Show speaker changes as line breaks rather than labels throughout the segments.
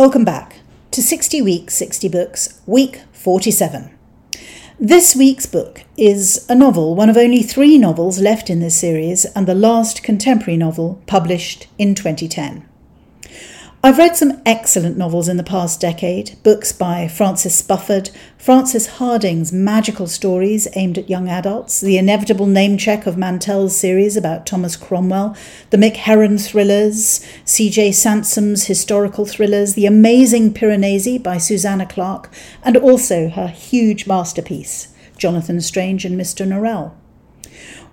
Welcome back to 60 Weeks, 60 Books, week 47. This week's book is a novel, one of only three novels left in this series, and the last contemporary novel published in 2010. I've read some excellent novels in the past decade, books by Francis Spufford, Frances Hardinge's magical stories aimed at young adults, the inevitable name check of Mantel's series about Thomas Cromwell, the Mick Herron thrillers, C.J. Sansom's historical thrillers, The Amazing Piranesi by Susanna Clarke, and also her huge masterpiece, Jonathan Strange and Mr. Norrell.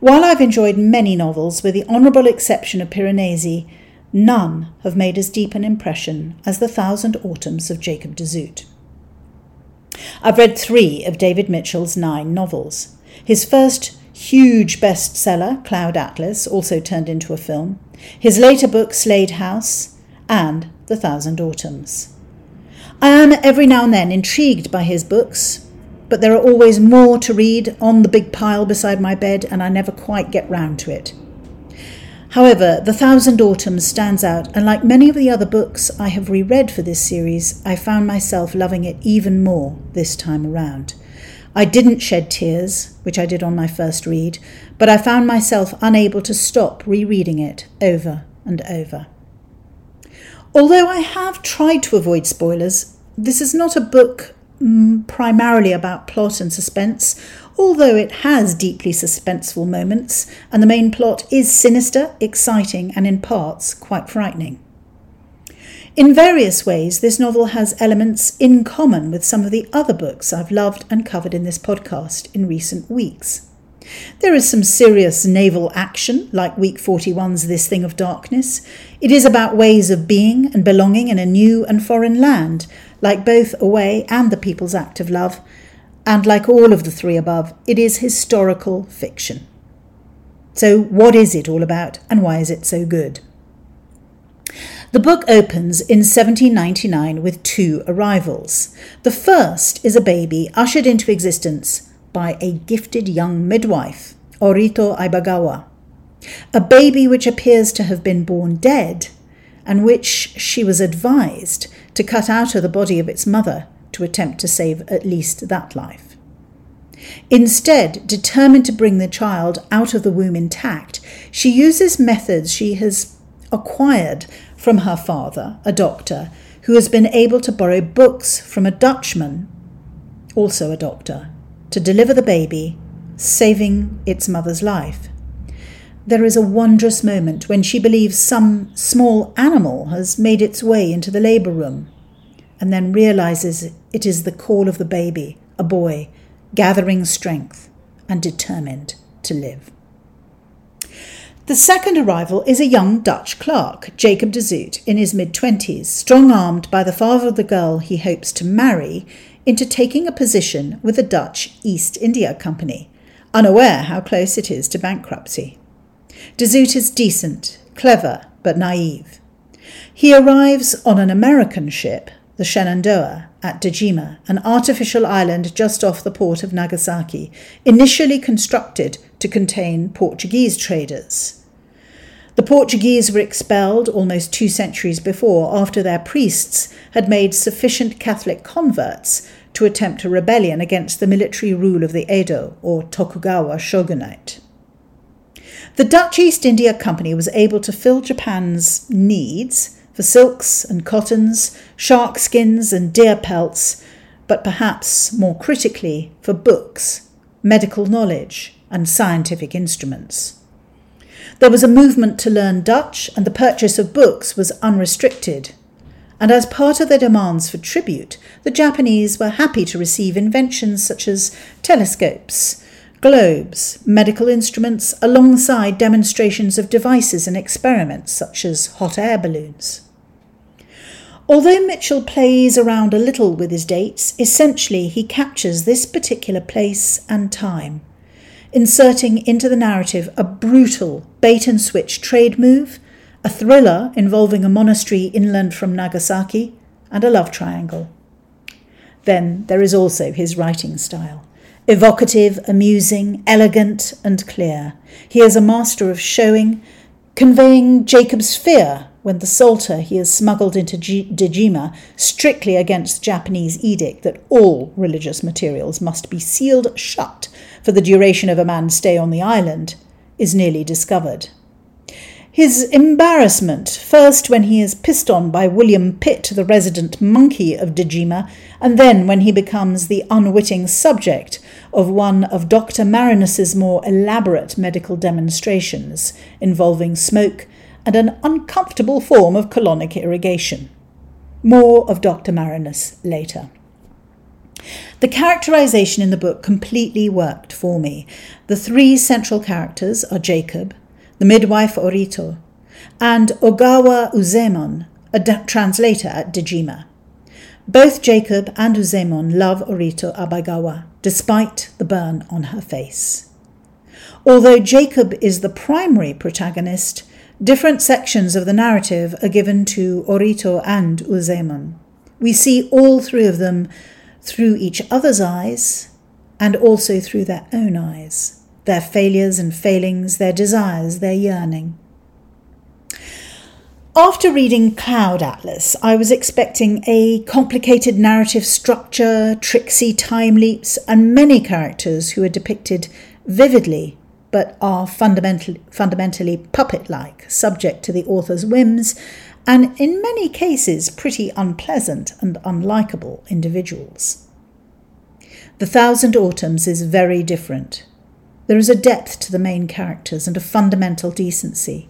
While I've enjoyed many novels, with the honourable exception of Piranesi, None have made as deep an impression as The Thousand Autumns of Jacob de Zoet. I've read three of David Mitchell's nine novels. His first huge bestseller, Cloud Atlas, also turned into a film, his later book, Slade House, and The Thousand Autumns. I am every now and then intrigued by his books, but there are always more to read on the big pile beside my bed, and I never quite get round to it. However, The Thousand Autumns stands out, and like many of the other books I have reread for this series, I found myself loving it even more this time around. I didn't shed tears, which I did on my first read, but I found myself unable to stop rereading it over and over. Although I have tried to avoid spoilers, this is not a book mm, primarily about plot and suspense, although it has deeply suspenseful moments, and the main plot is sinister, exciting, and in parts quite frightening. In various ways, this novel has elements in common with some of the other books I've loved and covered in this podcast in recent weeks. There is some serious naval action, like Week 41's This Thing of Darkness. It is about ways of being and belonging in a new and foreign land, like both Away and The People's Act of Love, and like all of the three above, it is historical fiction. So, what is it all about, and why is it so good? The book opens in 1799 with two arrivals. The first is a baby ushered into existence by a gifted young midwife, Orito Aibagawa. A baby which appears to have been born dead, and which she was advised to cut out of the body of its mother to attempt to save at least that life. Instead, determined to bring the child out of the womb intact, she uses methods she has acquired from her father, a doctor, who has been able to borrow books from a Dutchman, also a doctor, to deliver the baby, saving its mother's life. There is a wondrous moment when she believes some small animal has made its way into the labour room and then realizes it is the call of the baby, a boy, gathering strength and determined to live. The second arrival is a young Dutch clerk, Jacob de Zoet, in his mid 20s, strong armed by the father of the girl he hopes to marry into taking a position with the Dutch East India Company, unaware how close it is to bankruptcy. De Zoet is decent, clever, but naive. He arrives on an American ship the Shenandoah, at Dejima, an artificial island just off the port of Nagasaki, initially constructed to contain Portuguese traders. The Portuguese were expelled almost two centuries before after their priests had made sufficient Catholic converts to attempt a rebellion against the military rule of the Edo or Tokugawa shogunate. The Dutch East India Company was able to fill Japan's needs for silks and cottons, shark skins and deer pelts, but perhaps more critically for books, medical knowledge, and scientific instruments. There was a movement to learn Dutch, and the purchase of books was unrestricted. And as part of their demands for tribute, the Japanese were happy to receive inventions such as telescopes, globes, medical instruments, alongside demonstrations of devices and experiments such as hot air balloons. Although Mitchell plays around a little with his dates, essentially he captures this particular place and time, inserting into the narrative a brutal bait and switch trade move, a thriller involving a monastery inland from Nagasaki, and a love triangle. Then there is also his writing style. Evocative, amusing, elegant, and clear. He is a master of showing, conveying Jacob's fear when the psalter he has smuggled into G- Dejima, strictly against the Japanese edict that all religious materials must be sealed shut for the duration of a man's stay on the island, is nearly discovered. His embarrassment, first when he is pissed on by William Pitt, the resident monkey of Dejima, and then when he becomes the unwitting subject of one of Dr. Marinus's more elaborate medical demonstrations involving smoke and an uncomfortable form of colonic irrigation. More of Dr. Marinus later. The characterization in the book completely worked for me. The three central characters are Jacob, the midwife Orito, and Ogawa Uzaemon, a translator at Dejima. Both Jacob and Uzaemon love Orito Aibagawa, despite the burn on her face. Although Jacob is the primary protagonist, different sections of the narrative are given to Orito and Uzaemon. We see all three of them through each other's eyes and also through their own eyes their failures and failings, their desires, their yearning. After reading Cloud Atlas, I was expecting a complicated narrative structure, tricksy time leaps, and many characters who are depicted vividly but are fundamentally, fundamentally puppet like, subject to the author's whims, and in many cases pretty unpleasant and unlikable individuals. The Thousand Autumns is very different. There is a depth to the main characters and a fundamental decency.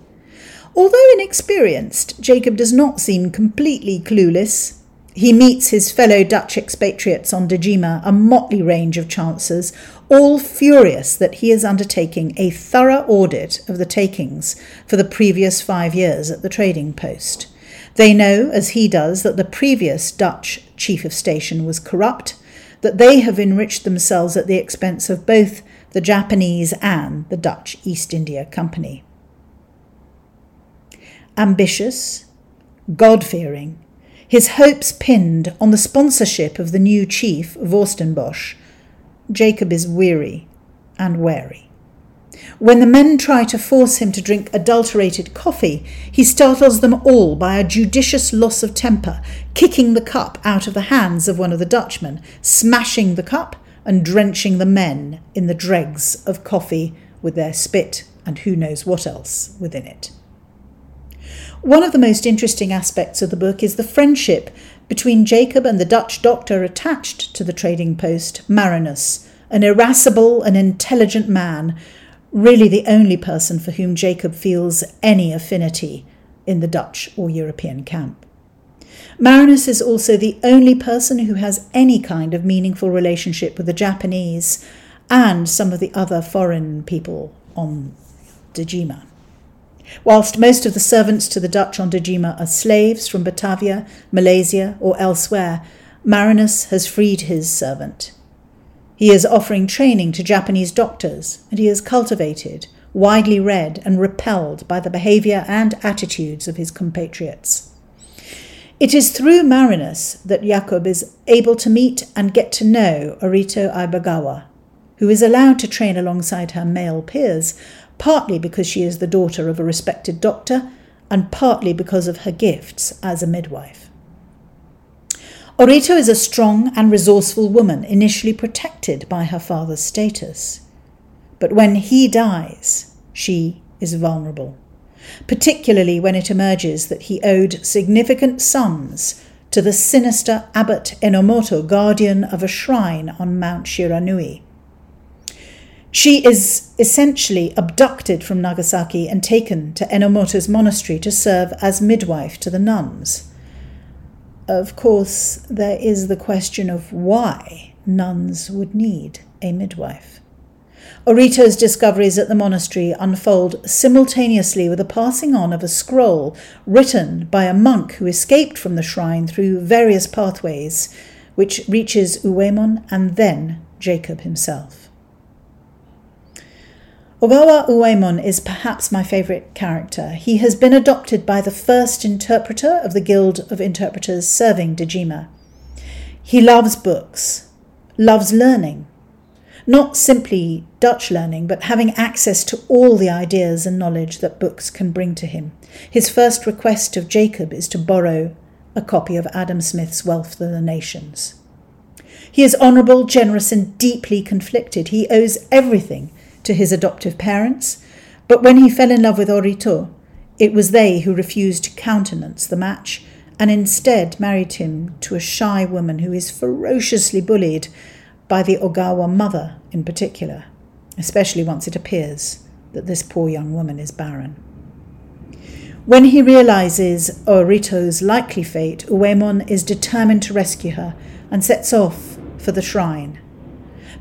Although inexperienced, Jacob does not seem completely clueless. He meets his fellow Dutch expatriates on Dejima, a motley range of chancers, all furious that he is undertaking a thorough audit of the takings for the previous five years at the trading post. They know, as he does, that the previous Dutch chief of station was corrupt, that they have enriched themselves at the expense of both the Japanese and the Dutch East India Company. Ambitious, God fearing, his hopes pinned on the sponsorship of the new chief, Vorstenbosch, Jacob is weary and wary. When the men try to force him to drink adulterated coffee, he startles them all by a judicious loss of temper, kicking the cup out of the hands of one of the Dutchmen, smashing the cup, and drenching the men in the dregs of coffee with their spit and who knows what else within it. One of the most interesting aspects of the book is the friendship between Jacob and the Dutch doctor attached to the trading post, Marinus, an irascible and intelligent man, really the only person for whom Jacob feels any affinity in the Dutch or European camp. Marinus is also the only person who has any kind of meaningful relationship with the Japanese and some of the other foreign people on Dejima. Whilst most of the servants to the Dutch on Dejima are slaves from Batavia, Malaysia, or elsewhere, Marinus has freed his servant. He is offering training to Japanese doctors, and he is cultivated, widely read, and repelled by the behaviour and attitudes of his compatriots. It is through Marinus that Jacob is able to meet and get to know Orito Aibagawa, who is allowed to train alongside her male peers, partly because she is the daughter of a respected doctor, and partly because of her gifts as a midwife. Orito is a strong and resourceful woman, initially protected by her father's status. But when he dies, she is vulnerable particularly when it emerges that he owed significant sums to the sinister Abbot Enomoto, guardian of a shrine on Mount Shiranui. She is essentially abducted from Nagasaki and taken to Enomoto's monastery to serve as midwife to the nuns. Of course, there is the question of why nuns would need a midwife. Orito's discoveries at the monastery unfold simultaneously with the passing on of a scroll written by a monk who escaped from the shrine through various pathways, which reaches Uzaemon and then Jacob himself. Ogawa Uzaemon is perhaps my favourite character. He has been adopted by the first interpreter of the Guild of Interpreters serving Dejima. He loves books, loves learning, not simply Dutch learning, but having access to all the ideas and knowledge that books can bring to him. His first request of Jacob is to borrow a copy of Adam Smith's Wealth of the Nations. He is honourable, generous, and deeply conflicted. He owes everything to his adoptive parents, but when he fell in love with Orito, it was they who refused to countenance the match and instead married him to a shy woman who is ferociously bullied by the Ogawa mother in particular, especially once it appears that this poor young woman is barren. When he realizes Orito's likely fate, Uzaemon is determined to rescue her and sets off for the shrine.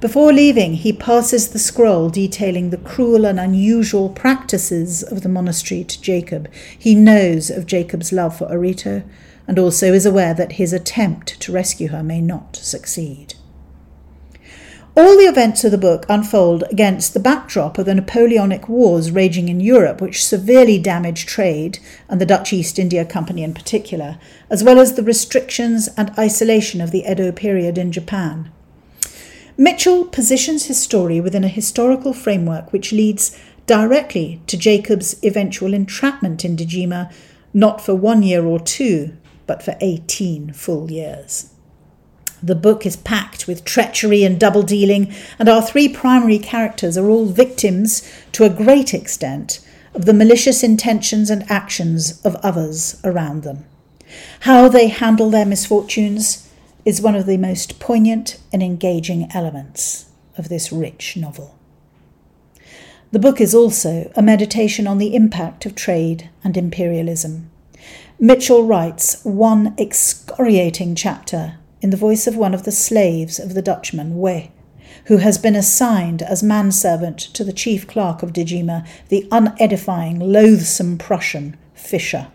Before leaving, he passes the scroll detailing the cruel and unusual practices of the monastery to Jacob. He knows of Jacob's love for Orito and also is aware that his attempt to rescue her may not succeed. All the events of the book unfold against the backdrop of the Napoleonic Wars raging in Europe, which severely damaged trade, and the Dutch East India Company in particular, as well as the restrictions and isolation of the Edo period in Japan. Mitchell positions his story within a historical framework which leads directly to Jacob's eventual entrapment in Dejima, not for one year or two, but for 18 full years. The book is packed with treachery and double dealing, and our three primary characters are all victims, to a great extent, of the malicious intentions and actions of others around them. How they handle their misfortunes is one of the most poignant and engaging elements of this rich novel. The book is also a meditation on the impact of trade and imperialism. Mitchell writes one excoriating chapter in the voice of one of the slaves of the Dutchman, Weh, who has been assigned as manservant to the chief clerk of Dejima, the unedifying, loathsome Prussian, Fischer.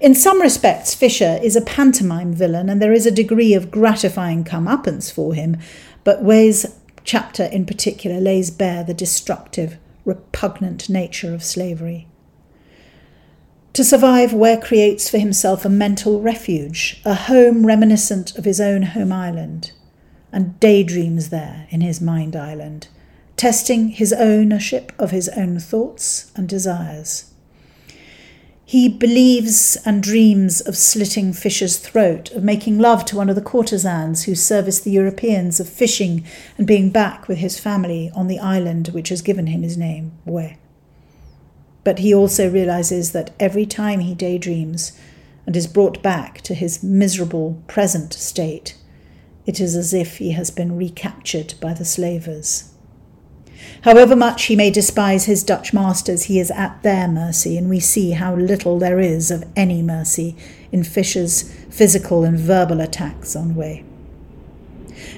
In some respects, Fischer is a pantomime villain, and there is a degree of gratifying comeuppance for him, but Weh's chapter in particular lays bare the destructive, repugnant nature of slavery. To survive, Weh creates for himself a mental refuge, a home reminiscent of his own home island, and daydreams there in his mind island, testing his ownership of his own thoughts and desires. He believes and dreams of slitting Fischer's throat, of making love to one of the courtesans who service the Europeans, of fishing and being back with his family on the island which has given him his name, Weh. But he also realizes that every time he daydreams and is brought back to his miserable present state, it is as if he has been recaptured by the slavers. However much he may despise his Dutch masters, he is at their mercy, and we see how little there is of any mercy in Fischer's physical and verbal attacks on Weh.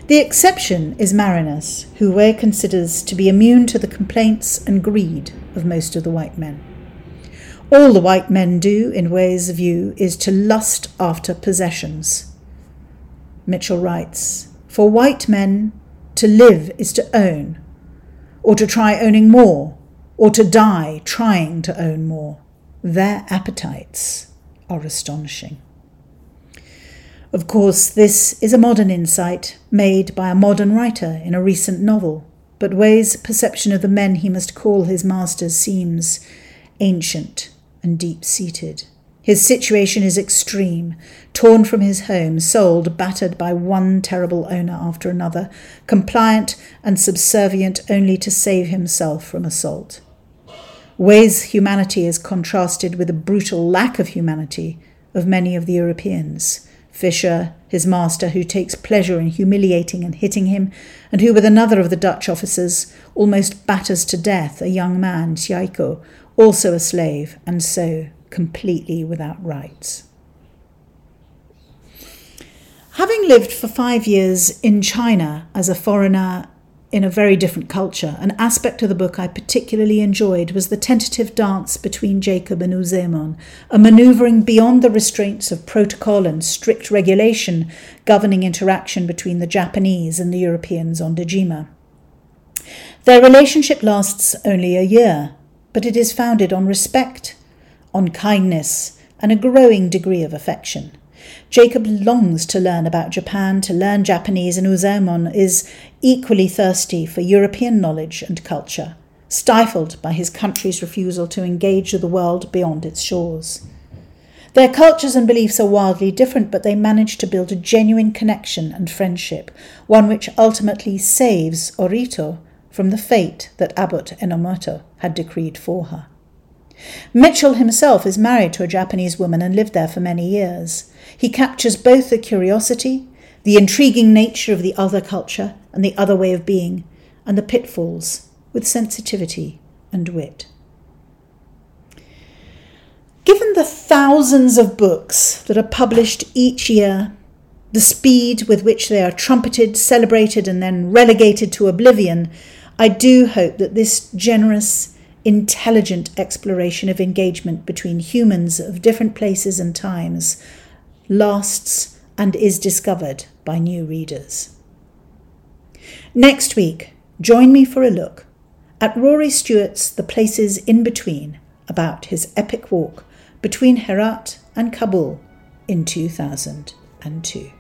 The exception is Marinus, who Weh considers to be immune to the complaints and greed of most of the white men. All the white men do, in Weh's view, is to lust after possessions. Mitchell writes For white men, to live is to own, or to try owning more, or to die trying to own more. Their appetites are astonishing. Of course, this is a modern insight made by a modern writer in a recent novel, but Weh's perception of the men he must call his masters seems ancient and deep seated. His situation is extreme, torn from his home, sold, battered by one terrible owner after another, compliant and subservient only to save himself from assault. Weh's humanity is contrasted with the brutal lack of humanity of many of the Europeans. Fischer, his master, who takes pleasure in humiliating and hitting him, and who, with another of the Dutch officers, almost batters to death a young man, Tjaiko, also a slave, and so completely without rights. Having lived for five years in China as a foreigner in a very different culture. An aspect of the book I particularly enjoyed was the tentative dance between Jacob and Uzaemon, a manoeuvring beyond the restraints of protocol and strict regulation governing interaction between the Japanese and the Europeans on Dejima. Their relationship lasts only a year, but it is founded on respect, on kindness, and a growing degree of affection. Jacob longs to learn about Japan, to learn Japanese, and Uzaemon is equally thirsty for European knowledge and culture, stifled by his country's refusal to engage with the world beyond its shores. Their cultures and beliefs are wildly different, but they manage to build a genuine connection and friendship, one which ultimately saves Orito from the fate that Abbot Enomoto had decreed for her. Mitchell himself is married to a Japanese woman and lived there for many years. He captures both the curiosity, the intriguing nature of the other culture and the other way of being, and the pitfalls with sensitivity and wit. Given the thousands of books that are published each year, the speed with which they are trumpeted, celebrated, and then relegated to oblivion, I do hope that this generous, intelligent exploration of engagement between humans of different places and times lasts and is discovered by new readers. Next week, join me for a look at Rory Stewart's The Places in Between about his epic walk between Herat and Kabul in 2002.